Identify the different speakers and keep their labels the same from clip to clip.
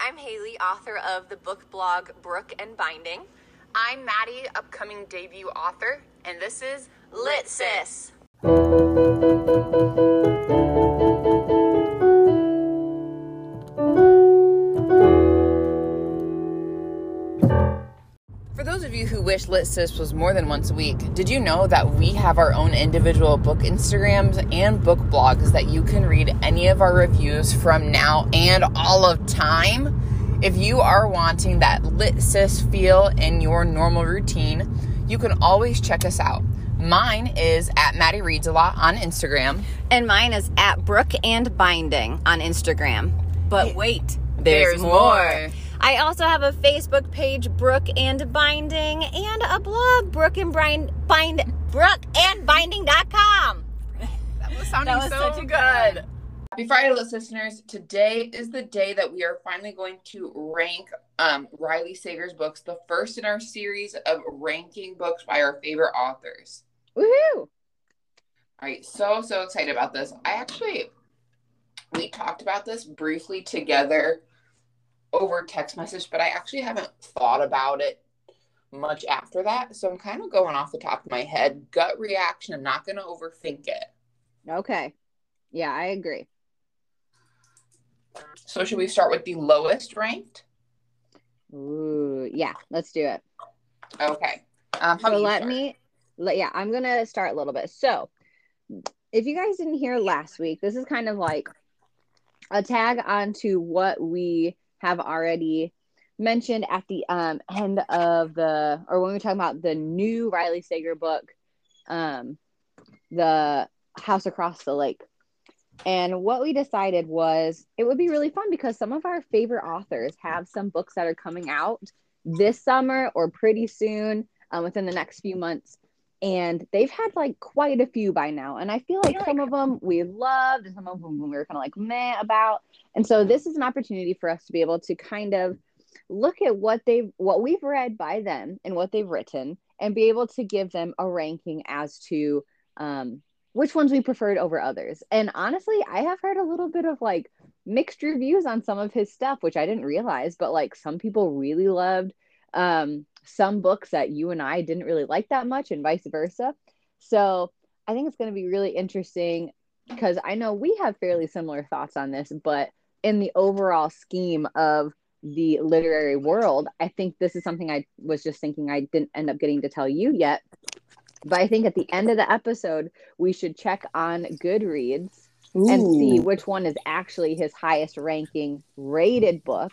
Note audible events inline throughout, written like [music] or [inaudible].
Speaker 1: I'm Haley, author of the book blog Brook and Binding.
Speaker 2: I'm Maddy, upcoming debut author, and this is
Speaker 1: Lit Sis.
Speaker 2: Wish Lit Sis was more than once a week, did you know that we have our own individual book Instagrams and book blogs that you can read any of our reviews from now and all of time? If you are wanting that Lit Sis feel in your normal routine, you can always check us out. Mine is at Maddie Reads a Lot on Instagram.
Speaker 1: And mine is at Brook and Binding on Instagram. But wait,
Speaker 2: There's more.
Speaker 1: I also have a Facebook page, Brook and Binding, and a blog, Brook and Bind, Bind Brook and Binding.com.
Speaker 2: That was sounding
Speaker 1: That was
Speaker 2: so
Speaker 1: such
Speaker 2: good.
Speaker 1: good
Speaker 2: Happy Friday, listeners. Today is the day that we are finally going to rank um, Riley Sager's books, the first in our series of ranking books by our favorite authors.
Speaker 3: Woohoo!
Speaker 2: All right, so, so excited about this. I actually, we talked about this briefly together over text message, but I actually haven't thought about it much after that. So I'm kind of going off the top of my head, gut reaction. I'm not going to overthink it.
Speaker 3: Okay. Yeah, I agree.
Speaker 2: So should we start with the lowest ranked?
Speaker 3: Ooh, yeah, let's do it.
Speaker 2: Okay. Um, how
Speaker 3: so let
Speaker 2: start?
Speaker 3: me let, yeah i'm gonna start a little bit so if you guys didn't hear last week this is kind of like a tag onto what we have already mentioned at the um end of the or when we were talking about the new riley sager book um the house across the lake. And what we decided was it would be really fun because some of our favorite authors have some books that are coming out this summer or pretty soon um, within the next few months and they've had like quite a few by now and i feel like some of them we loved and some of them we were kind of like meh about and so this is an opportunity for us to be able to kind of look at what they've what we've read by them and what they've written and be able to give them a ranking as to um, which ones we preferred over others. And honestly i have heard a little bit of like mixed reviews on some of his stuff which i didn't realize but like some people really loved um, some books that you and I didn't really like that much, and vice versa. So I think it's going to be really interesting because I know we have fairly similar thoughts on this, but in the overall scheme of the literary world, I think this is something I was just thinking I didn't end up getting to tell you yet. But I think at the end of the episode, we should check on Goodreads and see which one is actually his highest ranking rated book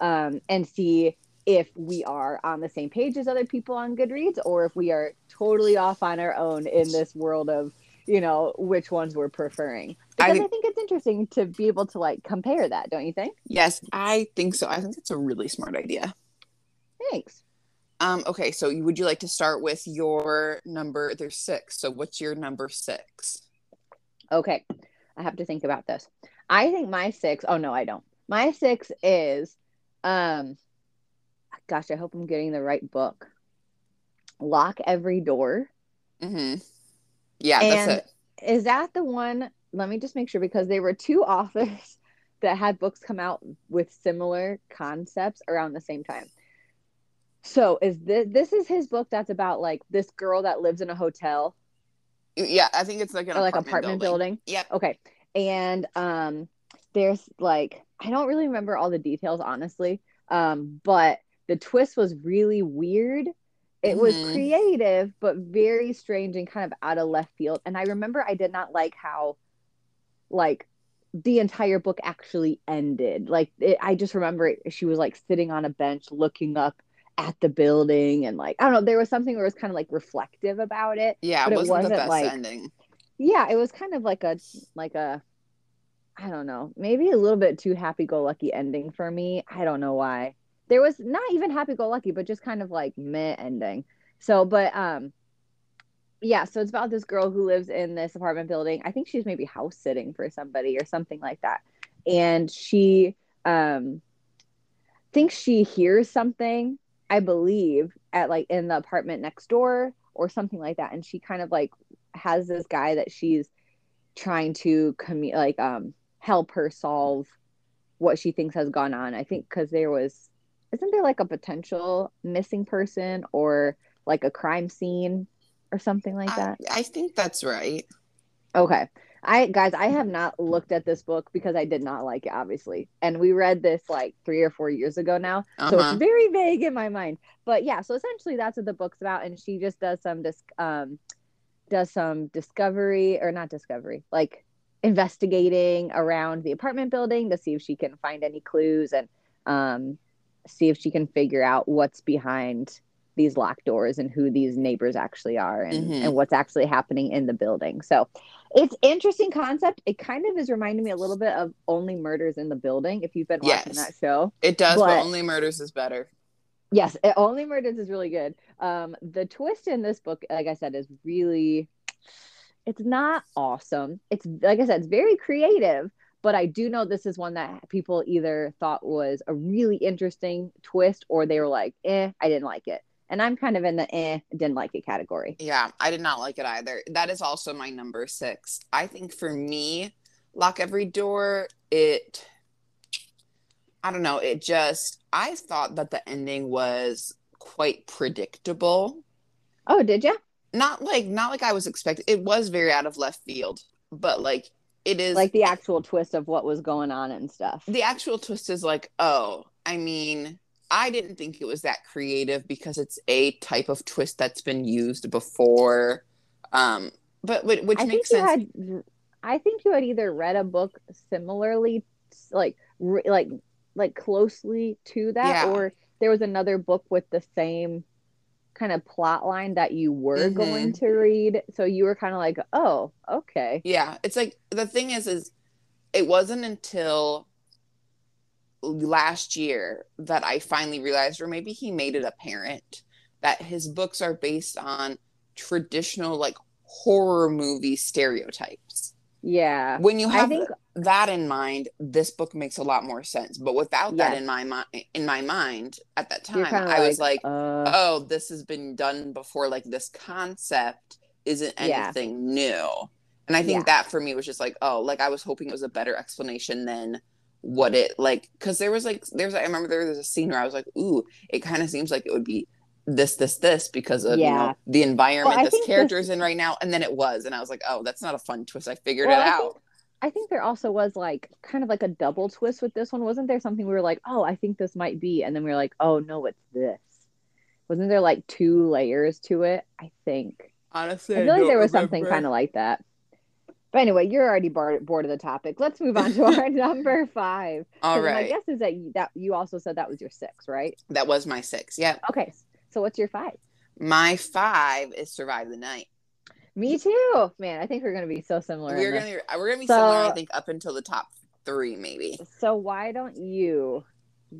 Speaker 3: um, and see if we are on the same page as other people on Goodreads or if we are totally off on our own in this world of, you know, which ones we're preferring. Because I,
Speaker 2: I-
Speaker 3: think it's interesting to be able to like compare that, don't you think?
Speaker 2: Yes, I think so. I think it's a really smart idea.
Speaker 3: Thanks.
Speaker 2: Um, okay, so would you like to start with your number? There's six. So what's your number six?
Speaker 3: Okay. I have to think about this. I think my six, oh no, I don't. My six is um gosh, I hope I'm getting the right book. Lock Every Door.
Speaker 2: Mm-hmm. Yeah,
Speaker 3: And-
Speaker 2: that's it.
Speaker 3: Is that the one? Let me just make sure because there were two [laughs] authors that had books come out with similar concepts around the same time. So is this this is his book that's about like this girl that lives in a hotel
Speaker 2: Yeah, I think it's like an
Speaker 3: or like
Speaker 2: apartment,
Speaker 3: apartment building.
Speaker 2: Yeah,
Speaker 3: Okay. And um there's like I don't really remember all the details honestly. Um but the twist was really weird. It was
Speaker 2: Mhm.
Speaker 3: creative but very strange and kind of out of left field. And I remember I did not like how like the entire book actually ended. Like it, I just remember it, she was like sitting on a bench looking up at the building and like I don't know, there was something where it was kind of like reflective about it
Speaker 2: Yeah,
Speaker 3: But
Speaker 2: it
Speaker 3: it
Speaker 2: wasn't, the
Speaker 3: wasn't,
Speaker 2: best
Speaker 3: like-
Speaker 2: ending.
Speaker 3: yeah it was kind of like a like a i don't know maybe a little bit too happy-go-lucky ending for me i don't know why there was not even happy-go-lucky but just kind of like meh ending. So but um yeah so it's about this girl who lives in this apartment building. I think she's maybe house sitting for somebody or something like that. And she um thinks she hears something i believe at like in the apartment next door or something like that. And she kind of like has this guy that she's trying to commu- like um help her solve what she thinks has gone on. I think because there was, isn't there like a potential missing person or like a crime scene or something like that?
Speaker 2: I, I think that's right.
Speaker 3: Okay. I guys, I have not looked at this book because I did not like it, obviously. And we read this like three or four years ago now. So
Speaker 2: Uh-huh.
Speaker 3: it's very vague in my mind. But yeah, so essentially that's what the book's about. And she just does some dis- um does some discovery or not discovery, like investigating around the apartment building to see if she can find any clues and um see if she can figure out what's behind these locked doors and who these neighbors actually are and,
Speaker 2: Mhm.
Speaker 3: and what's actually happening in the building. So it's interesting concept. It kind of is reminding me a little bit of Only Murders in the Building. If you've been watching that show,
Speaker 2: It does, but,
Speaker 3: But-
Speaker 2: Only Murders is better.
Speaker 3: yes, it, Only Murders is really good. Um, the twist in this book, like I said, is really. It's not awesome. It's like I said, it's very creative. But I do know this is one that people either thought was a really interesting twist, or they were like, "Eh, I didn't like it." And I'm kind of in the "eh, didn't like it" category.
Speaker 2: Yeah, I did not like it either. That is also my number six. I think for me, Lock Every Door, it, I don't know, it just, I thought that the ending was quite predictable.
Speaker 3: Oh, did you?
Speaker 2: Not like, not like I was expecting. It was very out of left field, but like, it is
Speaker 3: Like the actual twist of what was going on and stuff.
Speaker 2: the actual twist is like, oh, I mean, I didn't think it was that creative because it's a type of twist that's been used before. Um, but which, which
Speaker 3: I
Speaker 2: makes sense.
Speaker 3: had. I think you had either read a book similarly, like like like closely to that,
Speaker 2: Yeah.
Speaker 3: or there was another book with the same kind of plot line that you were
Speaker 2: Mhm.
Speaker 3: going to read. So you were kind of like, oh, okay,
Speaker 2: Yeah, it's like the thing is, is it wasn't until last year that I finally realized, or maybe he made it apparent, that his books are based on traditional like horror movie stereotypes.
Speaker 3: yeah.
Speaker 2: When you
Speaker 3: I
Speaker 2: have
Speaker 3: think
Speaker 2: that in mind, this book makes a lot more sense. But without that in my mind, in my mind at that time, I was like,
Speaker 3: uh,
Speaker 2: "Oh, this has been done before. Like this concept isn't
Speaker 3: Yeah.
Speaker 2: anything new." And I think
Speaker 3: Yeah.
Speaker 2: that for me was just like, "Oh, like I was hoping it was a better explanation than what it like." Because there was like, there's I remember there was a scene where I was like, "Ooh, it kind of seems like it would be." This, this, this, because of you know the environment
Speaker 3: Well,
Speaker 2: this character is in right now, and then it was, and I was like, "Oh, that's not a fun twist." I figured
Speaker 3: Well,
Speaker 2: it
Speaker 3: I
Speaker 2: out.
Speaker 3: I think there also was like kind of like a double twist with this one. Wasn't there something we were like, oh, I think this might be, and then we were like, oh no, it's this. Wasn't there like two layers to it? I think.
Speaker 2: Honestly,
Speaker 3: I feel like there was something kind of like that. But anyway, you're already bored, bored of the topic. Let's move on to [laughs] our number five.
Speaker 2: All
Speaker 3: 'Cause My guess is that you, that you also said that was your six, right?
Speaker 2: that was my six. Yeah,
Speaker 3: Okay, so what's your five?
Speaker 2: my five is survive the night.
Speaker 3: Me too, man. I think we're gonna be so similar.
Speaker 2: We're gonna be, we're gonna be
Speaker 3: So-
Speaker 2: similar, I think, up until the top three, maybe.
Speaker 3: So why don't you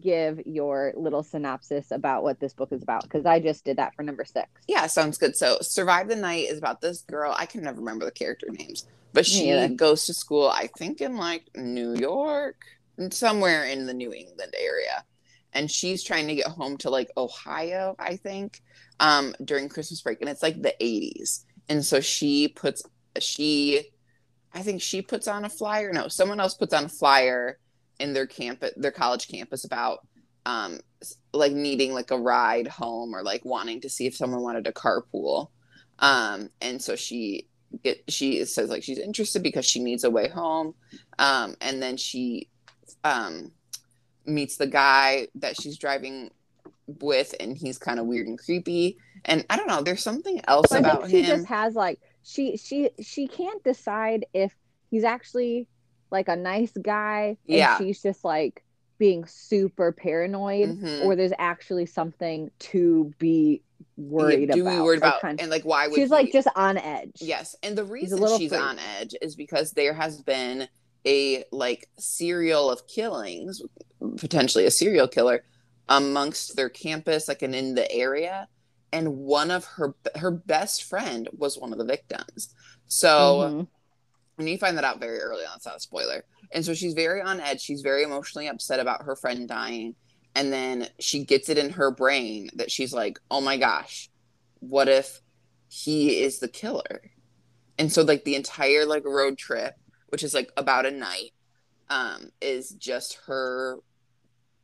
Speaker 3: give your little synopsis about what this book is about? Because I just did that for number six.
Speaker 2: Yeah, sounds good. So, Survive the Night is about this girl. I can never remember the character names, but she goes to school. I think in like New York, somewhere in the New England area, and she's trying to get home to like Ohio. I think um, during Christmas break, and it's like the '80s, and so she puts she. I think she puts on a flyer. No, someone else puts on a flyer in their camp their college campus about um like needing like a ride home or like wanting to see if someone wanted to carpool um and so she get she says like she's interested because she needs a way home um and then she um meets the guy that she's driving with and he's kind of weird and creepy and i don't know there's something else
Speaker 3: I
Speaker 2: about
Speaker 3: she
Speaker 2: him
Speaker 3: just has like she she she can't decide if he's actually like a nice guy and
Speaker 2: Yeah.
Speaker 3: she's just like being super paranoid
Speaker 2: Mhm.
Speaker 3: or there's actually something to be worried
Speaker 2: Yeah, do
Speaker 3: about.
Speaker 2: we worried about
Speaker 3: kind-
Speaker 2: and like why would
Speaker 3: she's like just on edge.
Speaker 2: Yes, and the reason she's
Speaker 3: freak.
Speaker 2: on edge is because there has been a like serial of killings, potentially a serial killer amongst their campus, like and in the area, and one of her her best friend was one of the victims. So
Speaker 3: Mhm.
Speaker 2: and you find that out very early on. It's not a spoiler. And so she's very on edge. She's very emotionally upset about her friend dying. And then she gets it in her brain that she's like, oh my gosh, what if he is the killer? And so like the entire like road trip, which is like about a night, um, is just her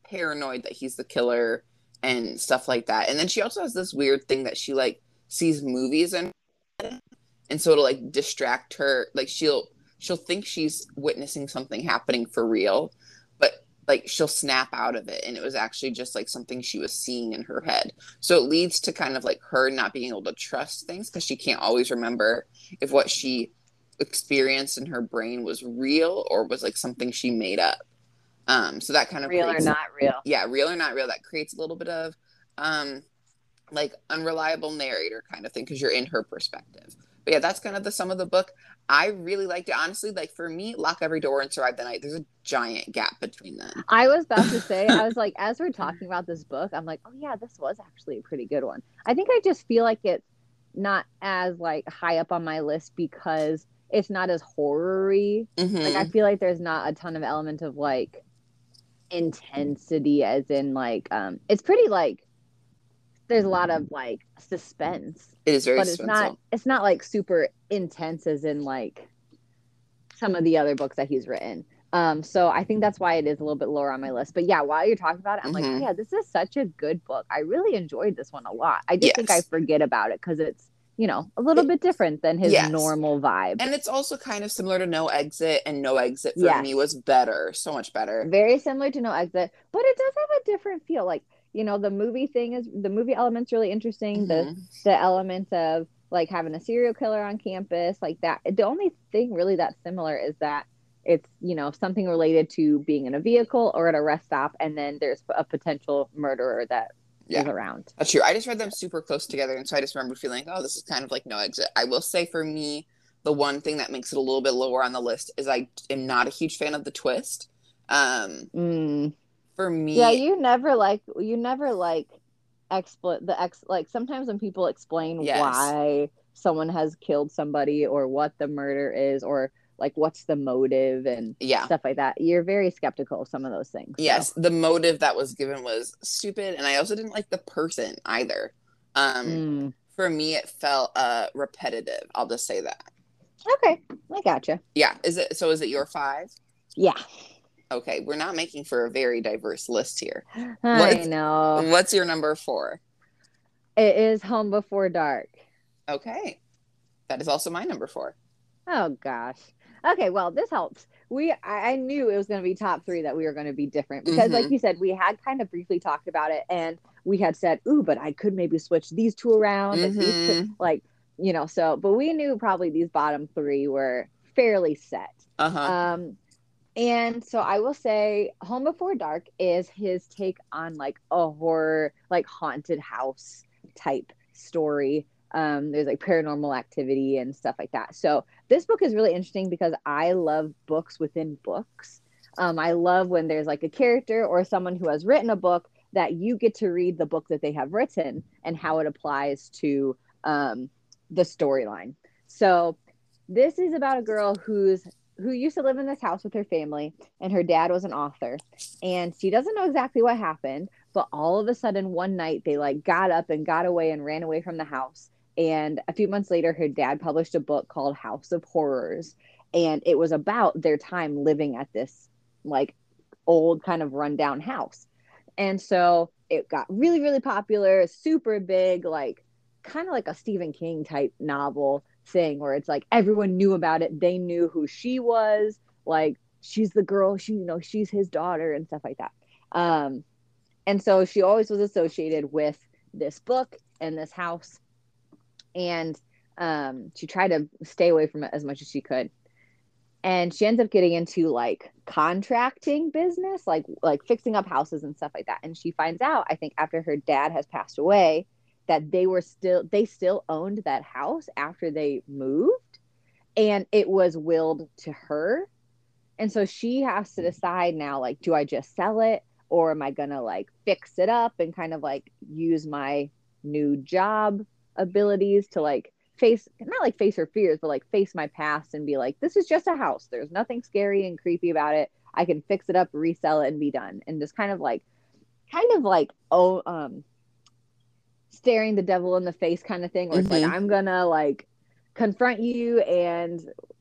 Speaker 2: paranoid that he's the killer and stuff like that. And then she also has this weird thing that she like sees movies and and so it'll like distract her. Like she'll she'll think she's witnessing something happening for real, but like she'll snap out of it and it was actually just like something she was seeing in her head. So it leads to kind of like her not being able to trust things because she can't always remember if what she experienced in her brain was real or was like something she made up. Um, so that kind of
Speaker 3: real or
Speaker 2: creates-
Speaker 3: not real.
Speaker 2: yeah, real or not real, that creates a little bit of um like unreliable narrator kind of thing because you're in her perspective. But yeah, that's kind of the sum of the book. I really liked it. Honestly, like for me, Lock Every Door and Survive the Night, there's a giant gap between them.
Speaker 3: I was about to say, I was [laughs] like, as we're talking about this book, I'm like, oh yeah, this was actually a pretty good one. I think I just feel like it's not as like high up on my list because it's not as horror-y.
Speaker 2: Mhm.
Speaker 3: Like I feel like there's not a ton of element of like intensity as in like um it's pretty like there's a lot of like suspense.
Speaker 2: It is very
Speaker 3: but it's not it's not like super intense as in like some of the other books that he's written. Um so i think that's why it is a little bit lower on my list. But yeah while you're talking about it i'm like
Speaker 2: Mhm.
Speaker 3: oh, yeah this is such a good book. I really enjoyed this one a lot. I just think i forget about it because it's you know a little
Speaker 2: It-
Speaker 3: bit different than his
Speaker 2: Yes.
Speaker 3: normal vibe
Speaker 2: And it's also kind of similar to No Exit, and No Exit for
Speaker 3: Yes.
Speaker 2: me was better, so much better.
Speaker 3: very similar to no exit but it does have a different feel like you know the movie thing is the movie element's really interesting the
Speaker 2: Mhm.
Speaker 3: the element of like having a serial killer on campus like that the only thing really that's similar is that it's you know something related to being in a vehicle or at a rest stop and then there's a potential murderer that
Speaker 2: Yeah.
Speaker 3: around
Speaker 2: That's true. I just read them super close together, and so I just remember feeling, oh, this is kind of like No Exit. I will say for me, the one thing that makes it a little bit lower on the list is I am not a huge fan of the twist. Um,
Speaker 3: Mm.
Speaker 2: for me,
Speaker 3: yeah you never like you never like expl the ex like sometimes when people explain
Speaker 2: Yes.
Speaker 3: why someone has killed somebody or what the murder is or like what's the motive and
Speaker 2: yeah,
Speaker 3: stuff like that you're very skeptical of some of those things so.
Speaker 2: yes, the motive that was given was stupid, and I also didn't like the person either. Um,
Speaker 3: Mm.
Speaker 2: for me, it felt uh repetitive. I'll just say that.
Speaker 3: okay i gotcha
Speaker 2: Yeah, is it? So is it your five?
Speaker 3: yeah
Speaker 2: Okay, we're not making for a very diverse list here.
Speaker 3: I
Speaker 2: What's-
Speaker 3: know.
Speaker 2: What's your number four?
Speaker 3: It is Home Before Dark.
Speaker 2: Okay, that is also my number four.
Speaker 3: Oh gosh. Okay, well, this helps. We I, I knew it was going to be top three that we were going to be different because, like
Speaker 2: Mhm.
Speaker 3: you said, we had kind of briefly talked about it, and we had said, "Ooh, but I could maybe switch these two around." these
Speaker 2: Mm-hmm.
Speaker 3: two, like you know, so but we knew probably these bottom three were fairly set.
Speaker 2: Uh huh.
Speaker 3: Um, and so I will say, Home Before Dark is his take on like a horror, like haunted house type story. Um, there's like paranormal activity and stuff like that. So this book is really interesting because I love books within books. Um, I love when there's like a character or someone who has written a book that you get to read the book that they have written and how it applies to um, the storyline. So this is about a girl who's who used to live in this house with her family and her dad was an author and she doesn't know exactly what happened but all of a sudden one night they like got up and got away and ran away from the house and a few months later her dad published a book called house of horrors. And it was about their time living at this like old kind of rundown house. And so it got really really popular super big like kind of like a stephen king type novel thing where it's like everyone knew about it. They knew who she was. Like she's the girl. She you know she's his daughter and stuff like that. Um and so she always was associated with this book and this house and um she tried to stay away from it as much as she could. And she ends up getting into like contracting business like like fixing up houses and stuff like that. And she finds out i think after her dad has passed away that they were still they still owned that house after they moved and it was willed to her. And so she has to decide now like do i just sell it or am i gonna like fix it up and kind of like use my new job abilities to like face not like face her fears but like face my past and be like this is just a house there's nothing scary and creepy about it i can fix it up resell it and be done and just kind of like kind of like oh um staring the devil in the face kind of thing where it's like
Speaker 2: Mhm.
Speaker 3: i'm gonna like confront you and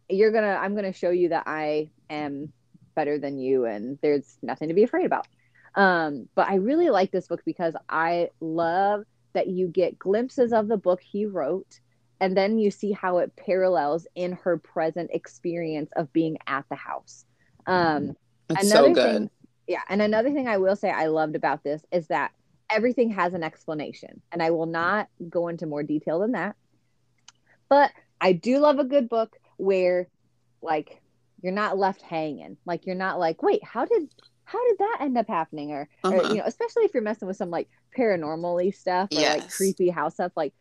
Speaker 3: you're gonna i'm gonna show you that i am better than you and there's nothing to be afraid about. Um, but I really like this book because I love that you get glimpses of the book he wrote and then you see how it parallels in her present experience of being at the house. Um,
Speaker 2: It's
Speaker 3: another
Speaker 2: so good.
Speaker 3: thing, yeah, and another thing I will say I loved about this is that everything has an explanation, and I will not go into more detail than that. But I do love a good book where, like, you're not left hanging. Like, you're not like, wait, how did how did that end up happening? Or, or
Speaker 2: Uh-huh.
Speaker 3: you know, especially if you're messing with some like paranormally stuff or like creepy house stuff. Like,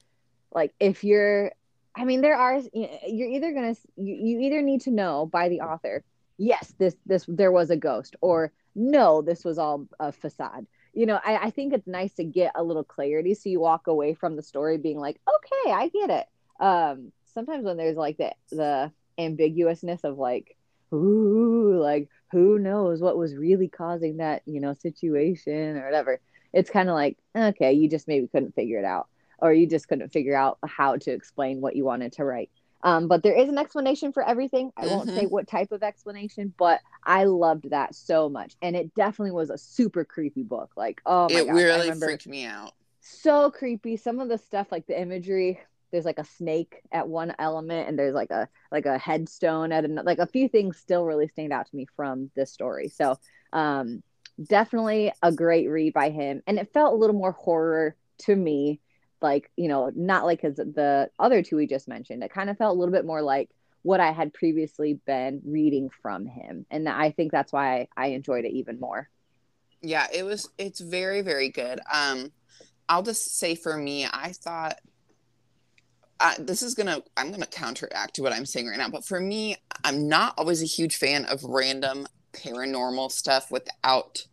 Speaker 3: like if you're, I mean, there are you're either gonna you, you either need to know by the author yes this this there was a ghost or no this was all a facade you know I, I think it's nice to get a little clarity so you walk away from the story being like okay i get it um sometimes when there's like the the ambiguousness of like ooh like who knows what was really causing that you know situation or whatever it's kind of like okay you just maybe couldn't figure it out or you just couldn't figure out how to explain what you wanted to write um, but there is an explanation for everything. I won't
Speaker 2: Mhm.
Speaker 3: say what type of explanation, but I loved that so much, and it definitely was a super creepy book. Like, oh my
Speaker 2: it
Speaker 3: gosh, I
Speaker 2: really freaked me out.
Speaker 3: so creepy. Some of the stuff, like the imagery, there's like a snake at one element, and there's like a like a headstone at another. Like a few things still really stand out to me from this story. So, um, definitely a great read by him, and it felt a little more horror to me like you know not like his the other two we just mentioned it kind of felt a little bit more like what i had previously been reading from him and i think that's why i, enjoyed it even more
Speaker 2: Yeah, it was. It's very, very good. Um, I'll just say for me, I thought uh, this is gonna. I'm gonna counteract to what I'm saying right now. But for me, I'm not always a huge fan of random paranormal stuff without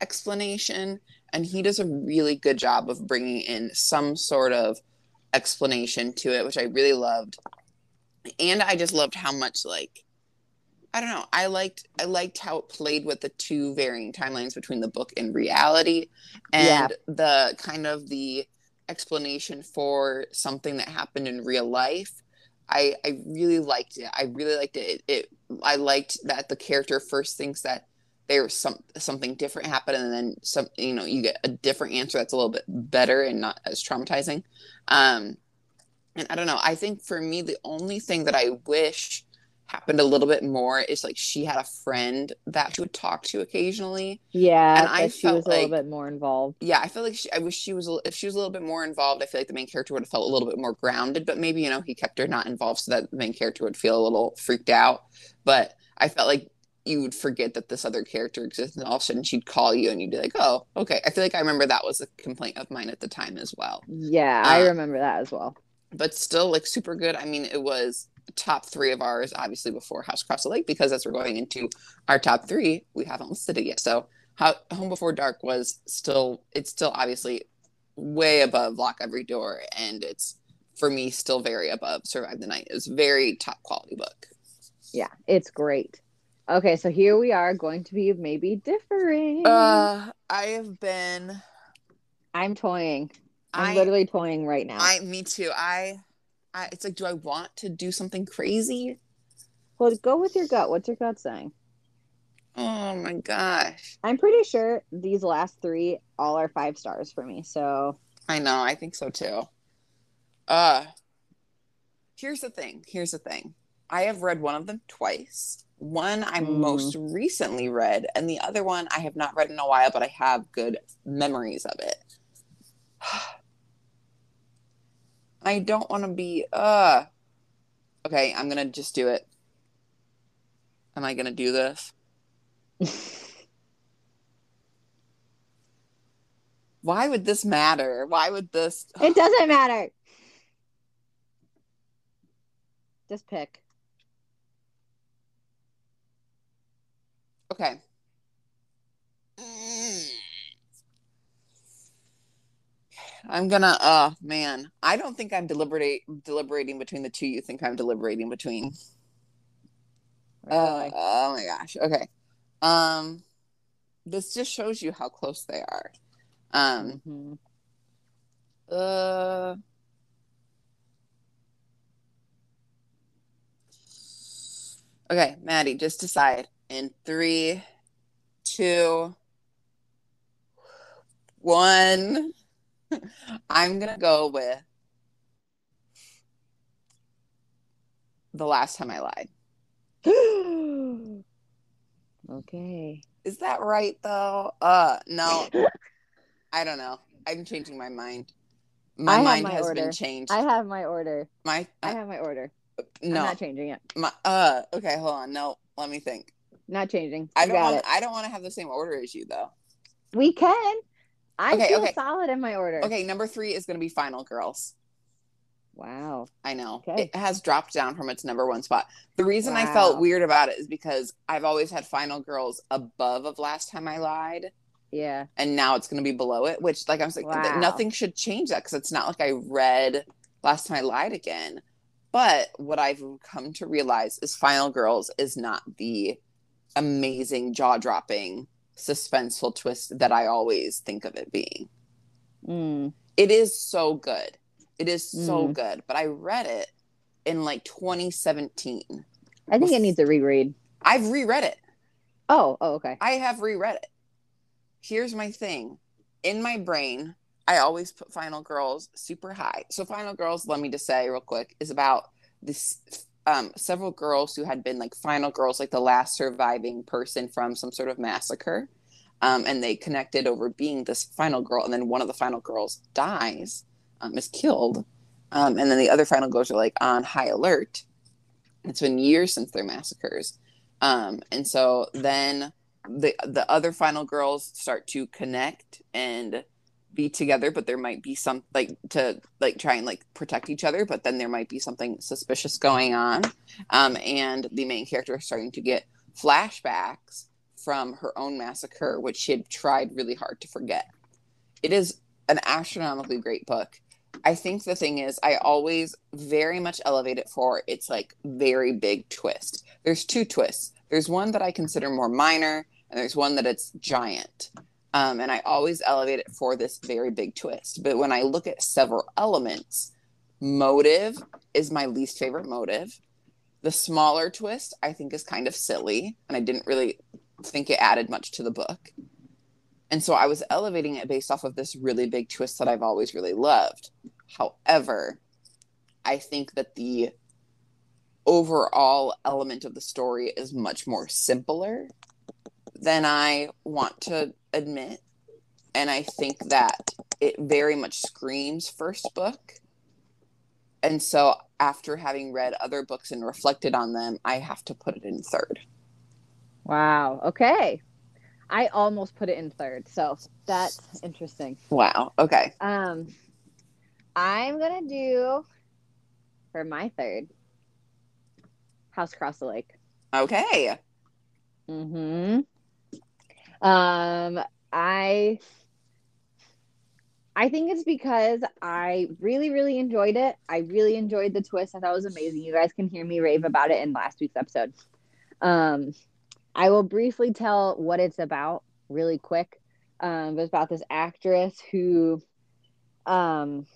Speaker 2: explanation. And he does a really good job of bringing in some sort of explanation to it, which I really loved. And I just loved how much like I don't know. I liked I liked how it played with the two varying timelines between the book and reality, and the kind of the explanation for something that happened in real life. I I really liked it. I really liked it. It, it I liked that the character first thinks that there's some something different happened, and then some you know you get a different answer that's a little bit better and not as traumatizing. Um, and I don't know. I think for me, the only thing that I wish happened a little bit more is like she had a friend that she would talk to occasionally.
Speaker 3: yeah
Speaker 2: And I
Speaker 3: she
Speaker 2: felt
Speaker 3: was a little bit more involved
Speaker 2: Yeah, I feel like she, I wish she was a- if she was a little bit more involved. I feel like the main character would have felt a little bit more grounded. But maybe you know he kept her not involved so that the main character would feel a little freaked out. But I felt like you would forget that this other character exists, and all of a sudden she'd call you, and you'd be like, "Oh, okay." I feel like I remember that was a complaint of mine at the time as well.
Speaker 3: yeah i
Speaker 2: Uh,
Speaker 3: remember that as well
Speaker 2: but still like super good. I mean, it was top three of ours, obviously before House Across the Lake, because as we're going into our top three, we haven't listed it yet. So how Home Before Dark was still it's still obviously way above Lock Every Door, and it's for me still very above Survive the Night. It's very top quality book.
Speaker 3: yeah it's great okay so here we are going to be maybe differing
Speaker 2: Uh I have been
Speaker 3: i'm toying i'm
Speaker 2: I
Speaker 3: literally toying right now
Speaker 2: I me too. I I it's like do I want to do something crazy?
Speaker 3: well go with your gut what's your gut saying
Speaker 2: Oh my gosh.
Speaker 3: i'm pretty sure these last three all are five stars for me so
Speaker 2: I know, I think so too. Uh here's the thing. Here's the thing. I have read one of them twice. One I
Speaker 3: Mm.
Speaker 2: most recently read, and the other one I have not read in a while, but I have good memories of it. [sighs] I don't want to be uh okay, I'm gonna just do it. Am I gonna do this? [laughs] Why would this matter? Why would this
Speaker 3: It doesn't matter. Just pick.
Speaker 2: Okay. Mm. I'm gonna. Oh man, I don't think I'm deliberate deliberating between the two. You think I'm deliberating between?
Speaker 3: Really.
Speaker 2: Oh my gosh. Okay. Um, this just shows you how close they are. Um.
Speaker 3: Mhm.
Speaker 2: Uh. Okay, Maddy, just decide. In three, two, one. [laughs] I'm gonna go with the last time I lied. [gasps]
Speaker 3: okay.
Speaker 2: Is that right though? Uh no. [laughs] I don't know. I'm changing my mind. My
Speaker 3: I
Speaker 2: mind
Speaker 3: my
Speaker 2: has
Speaker 3: order.
Speaker 2: been changed.
Speaker 3: I have my order.
Speaker 2: my
Speaker 3: I
Speaker 2: uh,
Speaker 3: have my order.
Speaker 2: no.
Speaker 3: I'm not changing it.
Speaker 2: my uh okay, hold on. No, let me think.
Speaker 3: Not changing.
Speaker 2: I
Speaker 3: You
Speaker 2: don't
Speaker 3: got
Speaker 2: want
Speaker 3: it.
Speaker 2: I don't want to have the same order as you though.
Speaker 3: We can. I
Speaker 2: Okay,
Speaker 3: feel
Speaker 2: okay.
Speaker 3: solid in my order.
Speaker 2: Okay, number 3 is going to be Final Girls.
Speaker 3: Wow.
Speaker 2: I know.
Speaker 3: Okay.
Speaker 2: It has dropped down from its number 1 spot. The reason I felt weird about it is because I've always had Final Girls above of Last Time I Lied.
Speaker 3: Yeah.
Speaker 2: and now it's going to be below it which like i'm saying th-
Speaker 3: Wow.
Speaker 2: nothing should change that because it's not like i read last time i lied again but what i've come to realize is final girls is not the amazing jaw-dropping suspenseful twist that i always think of it being
Speaker 3: Mm.
Speaker 2: it is so good it is so
Speaker 3: Mm.
Speaker 2: good but i read it in like 2017
Speaker 3: I think it needs a reread.
Speaker 2: i've reread it
Speaker 3: Oh, oh, okay.
Speaker 2: I have reread it. Here's my thing. In my brain, I always put Final Girls super high. So Final Girls, let me just say real quick, is about this um several girls who had been like final girls, like the last surviving person from some sort of massacre. Um, and they connected over being this final girl, and then one of the final girls dies, um, is killed. Um, and then the other final girls are like on high alert. It's been years since their massacres. Um, and so then the the other final girls start to connect and be together but there might be some like to like try and like protect each other but then there might be something suspicious going on. Um and the main character is starting to get flashbacks from her own massacre which she had tried really hard to forget. It is an astronomically great book. I think the thing is i always very much elevate it for its like very big twist. There's two twists. There's one that i consider more minor and there's one that it's giant. Um, and I always elevate it for this very big twist. But when I look at several elements, motive is my least favorite motive. The smaller twist I think is kind of silly, and I didn't really think it added much to the book. And so I was elevating it based off of this really big twist that I've always really loved. However, I think that the overall element of the story is much more simpler than I want to admit. And I think that it very much screams first book. And so after having read other books and reflected on them, I have to put it in third.
Speaker 3: Wow. Okay. I almost put it in third, so that's interesting.
Speaker 2: Wow. Okay.
Speaker 3: Um, I'm gonna do for my third House Across the Lake.
Speaker 2: Okay.
Speaker 3: Hmm. Um, I I think it's because I really, really enjoyed it. I really enjoyed the twist. I thought it was amazing. You guys can hear me rave about it in last week's episode. Um, I will briefly tell what it's about really quick. Um, it's about this actress who um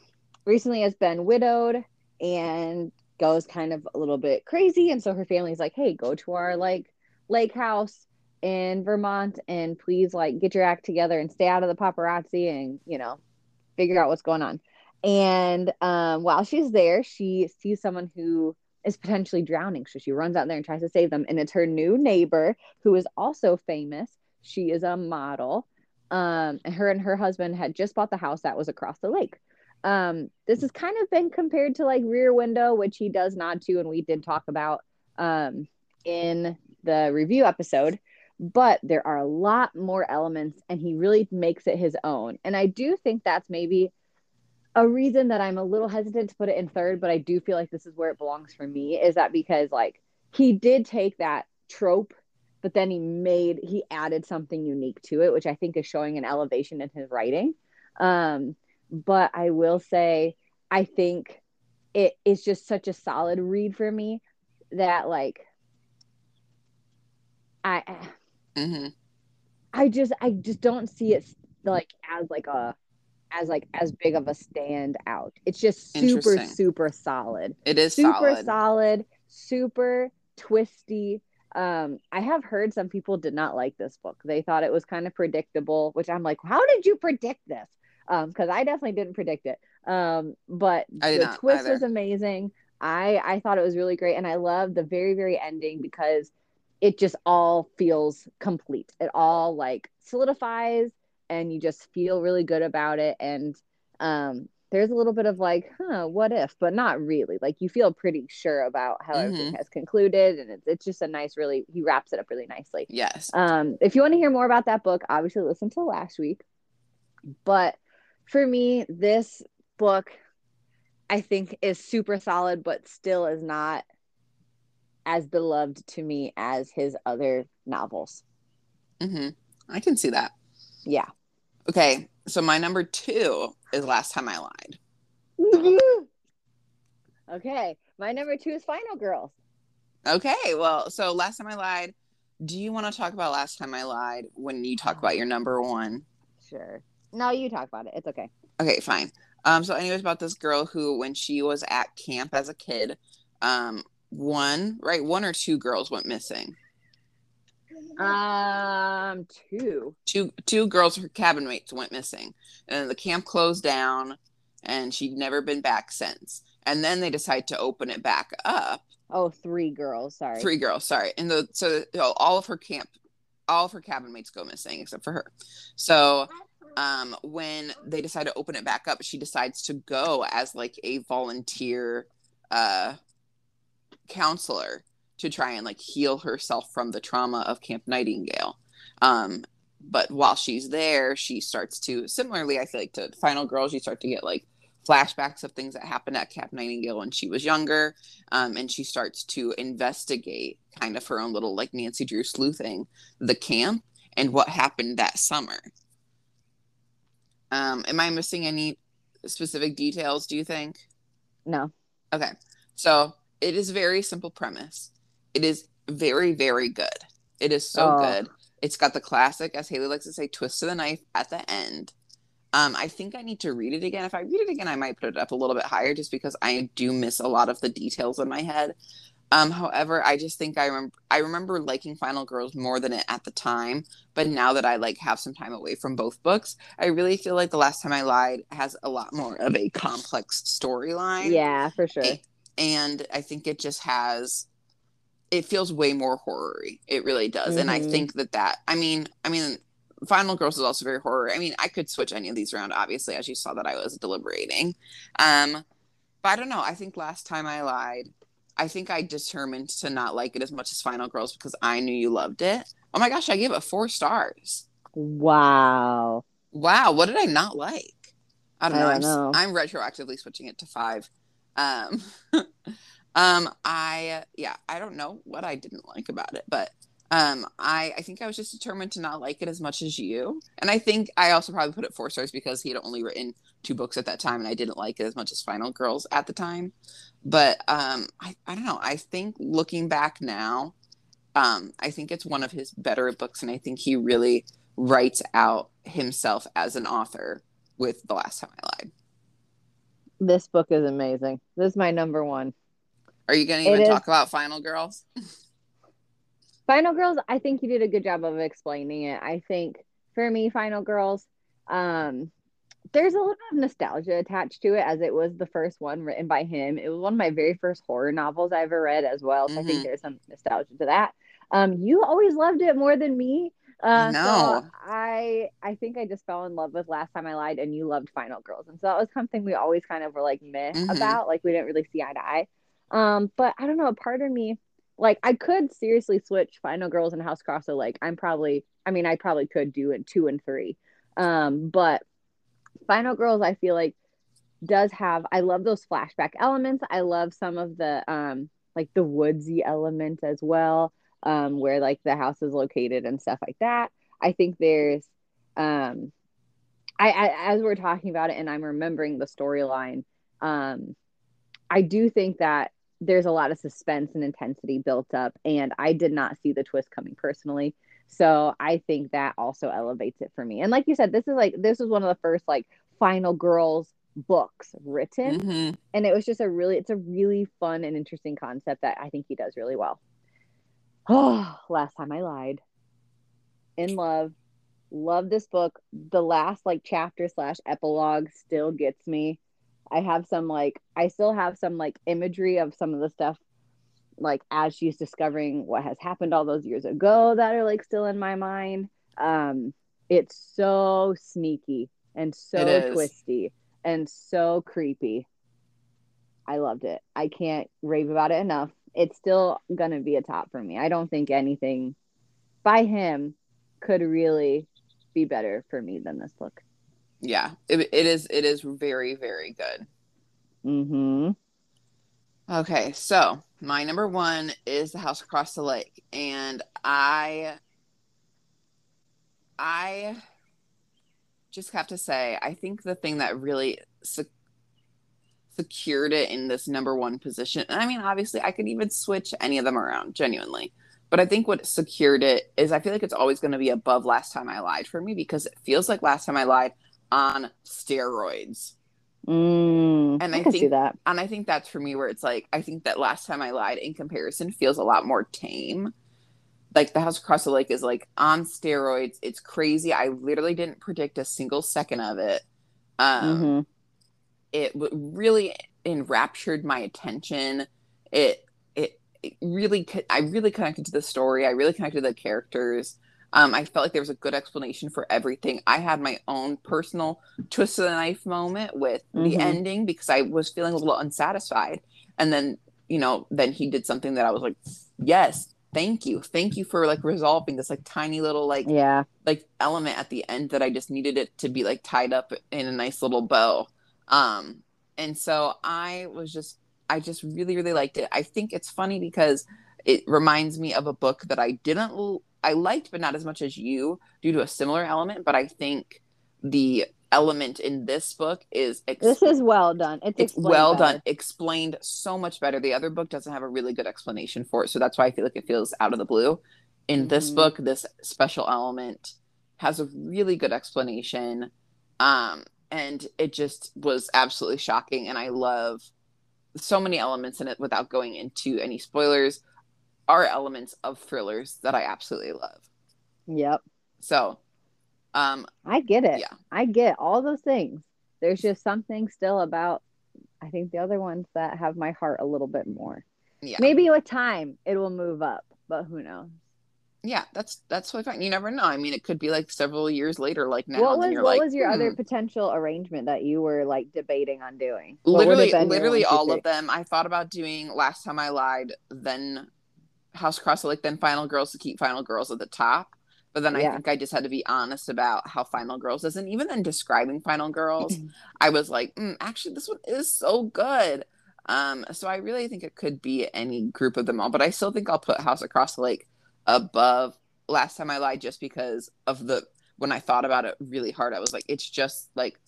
Speaker 3: recently has been widowed and goes kind of a little bit crazy. And so her family's like, hey, go to our like lake house in Vermont and please like get your act together and stay out of the paparazzi and you know figure out what's going on. And um, while she's there, she sees someone who is potentially drowning. So she runs out there and tries to save them. And it's her new neighbor who is also famous. She is a model. Um, and her and her husband had just bought the house that was across the lake. Um, this has kind of been compared to like Rear Window, which he does nod to, and we did talk about um, in the review episode but there are a lot more elements and he really makes it his own. And i do think that's maybe a reason that i'm a little hesitant to put it in third but i do feel like this is where it belongs for me is that because like he did take that trope but then he made he added something unique to it which i think is showing an elevation in his writing. Um but i will say i think it is just such a solid read for me that like i
Speaker 2: hmm
Speaker 3: I just I just don't see it like as like a as like as big of a stand out. It's just super super solid.
Speaker 2: It is
Speaker 3: Super
Speaker 2: solid.
Speaker 3: solid, super twisty. Um, I have heard some people did not like this book. They thought it was kind of predictable, which I'm like, how did you predict this? Um, because I definitely didn't predict it. Um, but the twist
Speaker 2: either.
Speaker 3: was amazing. I I thought it was really great, and I love the very very ending because it just all feels complete. It all like solidifies, and you just feel really good about it. And um, there's a little bit of like, huh, what if, but not really. Like you feel pretty sure about how everything
Speaker 2: Mhm.
Speaker 3: has concluded, and it's it's just a nice, really he wraps it up really nicely.
Speaker 2: Yes.
Speaker 3: Um, if you want to hear more about that book, obviously listen to last week. But for me, this book I think is super solid, but still is not as beloved to me as his other novels.
Speaker 2: hmm I can see that.
Speaker 3: Yeah.
Speaker 2: Okay, so my number two is Last Time I Lied. [laughs]
Speaker 3: okay. My number two is Final Girls.
Speaker 2: Okay, well, so Last Time I Lied. Do you want to talk about Last Time I Lied when you talk about your number one?
Speaker 3: Sure. No, you talk about it. It's okay.
Speaker 2: Okay, fine. Um, so anyways, about this girl who, when she was at camp as a kid, um, one right, one or two girls went missing.
Speaker 3: Um, two.
Speaker 2: Two two girls, her cabin mates, went missing, and then the camp closed down, and she'd never been back since. And then they decide to open it back up.
Speaker 3: Oh, three girls. Sorry.
Speaker 2: Three girls, sorry, and the so so all of her camp, all of her cabin mates go missing except for her. So um when they decide to open it back up she decides to go as like a volunteer uh counselor to try and like heal herself from the trauma of camp nightingale um but while she's there she starts to similarly i feel like to final girls you start to get like flashbacks of things that happened at camp nightingale when she was younger um, and she starts to investigate kind of her own little like nancy drew sleuthing the camp and what happened that summer um, am I missing any specific details, do you think?
Speaker 3: No.
Speaker 2: Okay. So it is a very simple premise. It is very, very good. It is so
Speaker 3: Oh.
Speaker 2: good. It's got the classic, as Haley likes to say, twist to the knife at the end. Um, I think I need to read it again. If I read it again, I might put it up a little bit higher just because I do miss a lot of the details in my head. Um, however, I just think I remember I remember liking Final Girls more than it at the time, but now that I like have some time away from both books, I really feel like the last time I lied has a lot more of a complex storyline.
Speaker 3: Yeah, for sure.
Speaker 2: And I think it just has it feels way more horror-y. It really does. And I
Speaker 3: Mhm.
Speaker 2: think that that I mean, I mean Final Girls is also very horror. I mean, I could switch any of these around obviously as you saw that I was deliberating. Um but I don't know. I think last time I lied, I think I determined to not like it as much as Final Girls because I knew you loved it. Oh my gosh, I gave it 4 stars.
Speaker 3: Wow.
Speaker 2: Wow, what did I not like? I don't
Speaker 3: I
Speaker 2: know. I'm,
Speaker 3: know.
Speaker 2: I'm retroactively switching it to five. Um, [laughs] um, I yeah, I don't know what I didn't like about it, but um, I I think I was just determined to not like it as much as you, and I think I also probably put it four stars because he had only written two books at that time, and I didn't like it as much as Final Girls at the time. But um, I I don't know. I think looking back now, um, I think it's one of his better books, and I think he really writes out himself as an author with the last time I lied.
Speaker 3: This book is amazing. This is my number one.
Speaker 2: Are you going to
Speaker 3: It
Speaker 2: even
Speaker 3: is-
Speaker 2: talk about Final Girls? [laughs]
Speaker 3: Final Girls, I think you did a good job of explaining it. I think for me, Final Girls, um, there's a little bit of nostalgia attached to it as it was the first one written by him. It was one of my very first horror novels I ever read as well. So I think
Speaker 2: Mhm.
Speaker 3: there's some nostalgia to that. Um, you always loved it more than me. Uh,
Speaker 2: No.
Speaker 3: so I I think I just fell in love with Last Time I Lied, and you loved Final Girls, and so that was something we always kind of were like meh
Speaker 2: Mhm.
Speaker 3: about, like we didn't really see eye to eye. Um, but I don't know, a part of me like I could seriously switch Final Girls and House Crossing. Like I'm probably, I mean, I probably could do it two and three. Um, but Final Girls, I feel like does have. I love those flashback elements. I love some of the um, like the woodsy element as well, um, where like the house is located and stuff like that. I think there's, um, I, I as we're talking about it, and I'm remembering the storyline. Um, I do think that there's a lot of suspense and intensity built up and i did not see the twist coming personally so i think that also elevates it for me and like you said this is like this was one of the first like final girls books written
Speaker 2: Mhm.
Speaker 3: and it was just a really it's a really fun and interesting concept that i think he does really well Oh, [sighs] last time I lied. In love. Love this book. The last like chapter slash epilogue still gets me. I have some like I still have some like imagery of some of the stuff like as she's discovering what has happened all those years ago that are like still in my mind. Um it's so sneaky and so twisty and so creepy. I loved it. I can't rave about it enough. It's still gonna be a top for me. I don't think anything by him could really be better for me than this book.
Speaker 2: Yeah, it, it is. It is very, very good.
Speaker 3: Mm-hmm.
Speaker 2: Okay, so my number one is the house across the lake, and I, I just have to say, I think the thing that really secured it in this number one position, and I mean, obviously, I could even switch any of them around, genuinely. But I think what secured it is I feel like it's always going to be above Last Time I Lied for me because it feels like Last Time I Lied on steroids.
Speaker 3: Mm,
Speaker 2: And
Speaker 3: I,
Speaker 2: I think-
Speaker 3: that.
Speaker 2: and I think that's for me where it's like I think that last time I lied in comparison feels a lot more tame. Like the house across the lake is like on steroids. It's crazy. I literally didn't predict a single second of it. Um,
Speaker 3: hmm
Speaker 2: It really enraptured my attention. It it, it really I really connected to the story. I really connected to the characters. Um, I felt like there was a good explanation for everything. I had my own personal twist of the knife moment with the
Speaker 3: Mhm.
Speaker 2: ending because I was feeling a little unsatisfied. And then, you know, then he did something that I was like, yes, thank you. Thank you for like resolving this like tiny little like
Speaker 3: Yeah.
Speaker 2: like element at the end that I just needed it to be like tied up in a nice little bow. Um and so I was just I just really really liked it. I think it's funny because it reminds me of a book that I didn't l- I liked but not as much as you due to a similar element, but I think the element in this book is ex-
Speaker 3: This is well done. It's,
Speaker 2: it's well
Speaker 3: better.
Speaker 2: done explained so much better the other book doesn't have a really good explanation for it so that's why i feel like it feels out of the blue in this
Speaker 3: Mhm.
Speaker 2: book this special element has a really good explanation um and it just was absolutely shocking and i love so many elements in it without going into any spoilers are elements of thrillers that i absolutely love
Speaker 3: Yep.
Speaker 2: so um
Speaker 3: I get it.
Speaker 2: Yeah.
Speaker 3: I get all those things. There's just something still about I think the other ones that have my heart a little bit more.
Speaker 2: yeah
Speaker 3: Maybe with time it will move up, but who knows?
Speaker 2: Yeah that's that's totally fine you never know i mean it could be like several years later like now
Speaker 3: what was what
Speaker 2: like
Speaker 3: was your other
Speaker 2: hmm.
Speaker 3: potential arrangement that you were like debating on doing? What
Speaker 2: literally literally all of them i thought about doing last time i lied then house across the lake then final girls to keep final girls at the top but then i
Speaker 3: Yeah.
Speaker 2: think i just had to be honest about how final girls is and even then describing final girls [laughs] i was like mm, actually this one is so good um so i really think it could be any group of them all but i still think i'll put house across the lake above last time i lied just because of the when i thought about it really hard i was like it's just like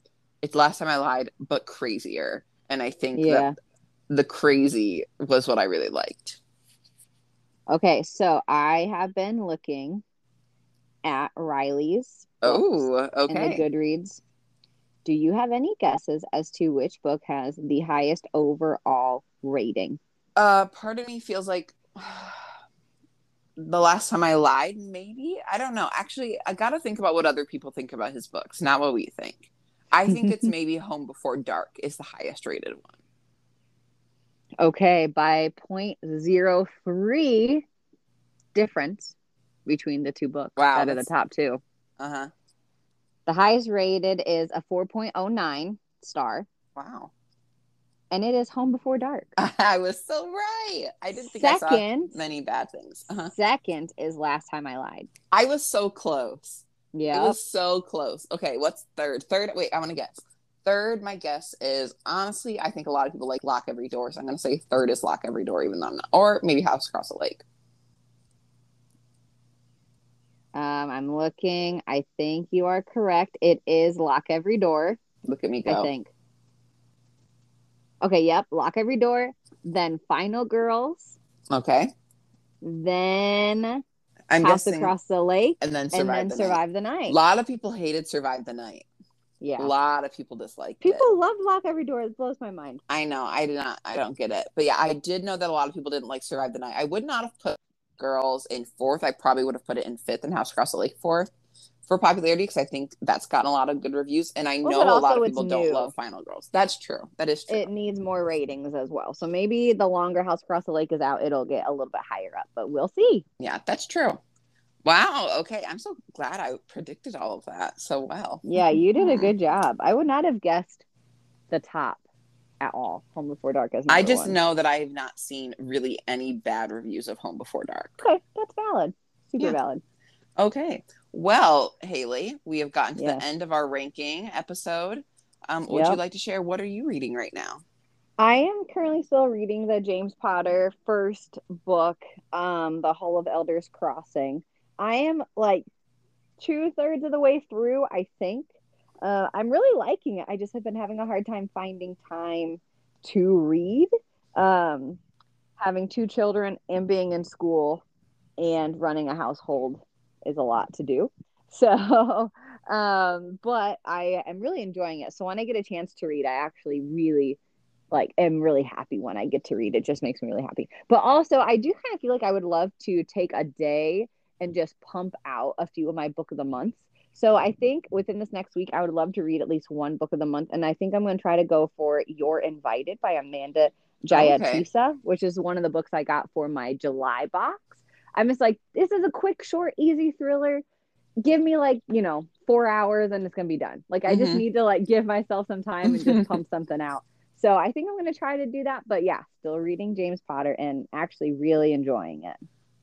Speaker 2: it's last time i lied but crazier and i think
Speaker 3: Yeah.
Speaker 2: that the crazy was what i really liked
Speaker 3: Okay, so I have been looking at Riley's
Speaker 2: oh
Speaker 3: in the
Speaker 2: okay
Speaker 3: Goodreads. Do you have any guesses as to which book has the highest overall rating?
Speaker 2: uh part of me feels like [sighs] the last time i lied maybe? I don't know. Actually i gotta think about what other people think about his books not what we think. I think it's [laughs] maybe home before dark is the highest rated one.
Speaker 3: Okay, by 0.03 difference between the two books.
Speaker 2: Wow,
Speaker 3: that are the top two.
Speaker 2: uh-huh.
Speaker 3: The highest rated is a 4.09 star,
Speaker 2: wow
Speaker 3: and it is Home Before Dark. [laughs]
Speaker 2: i was so right i didn't think i
Speaker 3: Second,
Speaker 2: saw many bad things uh-huh.
Speaker 3: second is Last Time I Lied.
Speaker 2: i was so close
Speaker 3: Yeah.
Speaker 2: It was so close. Okay, what's third? Third, wait, I want to guess. Third, my guess is honestly, I think a lot of people like Lock Every Door, so I'm going to say third is Lock Every Door, even though I'm not. Or maybe House Across the Lake.
Speaker 3: Um, I'm looking. I think you are correct. It is Lock Every Door.
Speaker 2: Look at me go.
Speaker 3: I think. Okay, yep. Lock Every Door. Then Final Girls.
Speaker 2: Okay,
Speaker 3: Then
Speaker 2: I'm
Speaker 3: House
Speaker 2: guessing,
Speaker 3: Across the Lake.
Speaker 2: and then
Speaker 3: And
Speaker 2: Survive
Speaker 3: then
Speaker 2: the
Speaker 3: Survive the
Speaker 2: Night.
Speaker 3: Night.
Speaker 2: A lot of people hated Survive the Night.
Speaker 3: yeah.
Speaker 2: A lot of people disliked
Speaker 3: People
Speaker 2: it.
Speaker 3: love Lock Every Door. It blows my mind.
Speaker 2: I know. I did not. I don't get it. But yeah, I did know that a lot of people didn't like Survive the Night. I would not have put Girls in fourth. I probably would have put it in fifth and House Across the Lake fourth for popularity because I think that's gotten a lot of good reviews. And I know a lot of people don't love Final Girls. That's true. That is true.
Speaker 3: It needs more ratings as well. So maybe the longer House Across the Lake is out, it'll get a little bit higher up, but we'll see.
Speaker 2: yeah, that's true. Wow. Okay. I'm so glad I predicted all of that so well.
Speaker 3: Yeah, you did a [laughs] good job. I would not have guessed the top at all. Home Before Dark as
Speaker 2: I just
Speaker 3: one.
Speaker 2: know that I have not seen really any bad reviews of Home Before Dark.
Speaker 3: Okay, that's valid. Super
Speaker 2: Yeah.
Speaker 3: valid.
Speaker 2: Okay. Well, Haley, we have gotten to
Speaker 3: Yes.
Speaker 2: the end of our ranking episode. Um, would you like to share what are you reading right now?
Speaker 3: I am currently still reading the James Potter first book, um, The Hall of Elders Crossing. I am like two thirds of the way through, I think. Uh, I'm really liking it. I just have been having a hard time finding time to read. Um, having two children and being in school and running a household is a lot to do. [laughs] So, um, but I am really enjoying it. So when I get a chance to read, I actually really like am really happy when I get to read. It just makes me really happy. But also, I do kind of feel like I would love to take a day and just pump out a few of my book of the months. So I think within this next week, I would love to read at least one book of the month, and I think I'm going to try to go for "You're Invited" by Amanda Jayatissa, which is one of the books I got for my July box. I'm just like, this is a quick, short, easy thriller. Give me like you know four hours, and it's going to be done. Like I just
Speaker 2: Mhm.
Speaker 3: need to like give myself some time and just pump [laughs] something out. So I think I'm going to try to do that. But yeah, still reading James Potter and actually really enjoying it.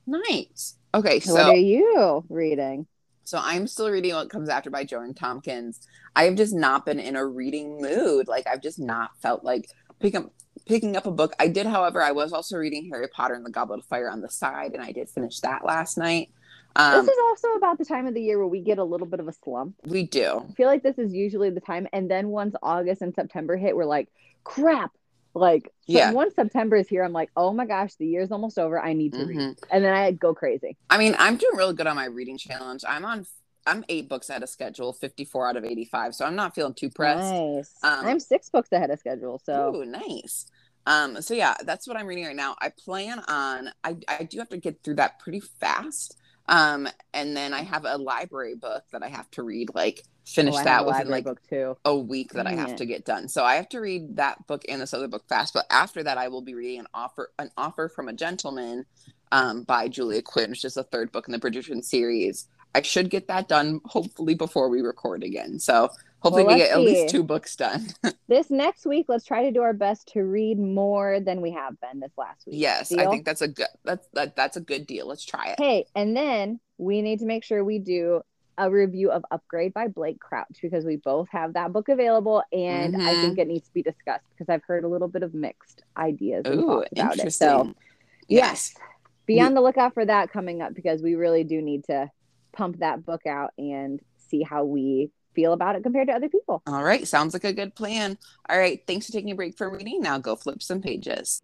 Speaker 2: Nice. Okay,
Speaker 3: So what are you reading?
Speaker 2: so I'm still reading what comes after by Joan Tompkins. I have just not been in a reading mood. Like I've just not felt like picking up picking up a book. I did, however, I was also reading Harry Potter and the Goblet of Fire on the side, and I did finish that last night. Um,
Speaker 3: this is also about the time of the year where we get a little bit of a slump.
Speaker 2: we do.
Speaker 3: I feel like this is usually the time, and then once August and September hit, we're like, crap. Like,
Speaker 2: Yeah.
Speaker 3: once September is here, I'm like, oh my gosh, the year's almost over. I need to read,
Speaker 2: Mhm.
Speaker 3: and then I go crazy.
Speaker 2: I mean, I'm doing really good on my reading challenge. I'm on. I'm eight books ahead of schedule, 54 out of 85, so I'm not feeling too pressed.
Speaker 3: Nice.
Speaker 2: Um,
Speaker 3: I'm six books ahead of schedule, so
Speaker 2: Ooh, nice. Um, so yeah, that's what I'm reading right now. I plan on I I do have to get through that pretty fast. Um, and then I have a library book that I have to read, like finish
Speaker 3: Oh,
Speaker 2: that within like a week that I have
Speaker 3: it.
Speaker 2: to get done. So I have to read that book and this other book fast. But after that, I will be reading an offer an offer from a gentleman um, by Julia Quinn, which is the third book in the Bridgerton series. I should get that done hopefully before we record again. So hopefully
Speaker 3: Well,
Speaker 2: we get
Speaker 3: let's
Speaker 2: at least two books done. [laughs]
Speaker 3: This next week, let's try to do our best to read more than we have been this last week.
Speaker 2: yes, I think that's a good that's that, that's a good deal. Let's try it.
Speaker 3: Hey, and then we need to make sure we do a review of Upgrade by Blake Crouch because we both have that book available and I
Speaker 2: Mhm.
Speaker 3: think it needs to be discussed because I've heard a little bit of mixed ideas
Speaker 2: Ooh,
Speaker 3: thoughts about it. So
Speaker 2: yes.
Speaker 3: be on the lookout for that coming up because we really do need to pump that book out and see how we feel about it compared to other people.
Speaker 2: All right, sounds like a good plan. All right, thanks for taking a break from reading. Now go flip some pages.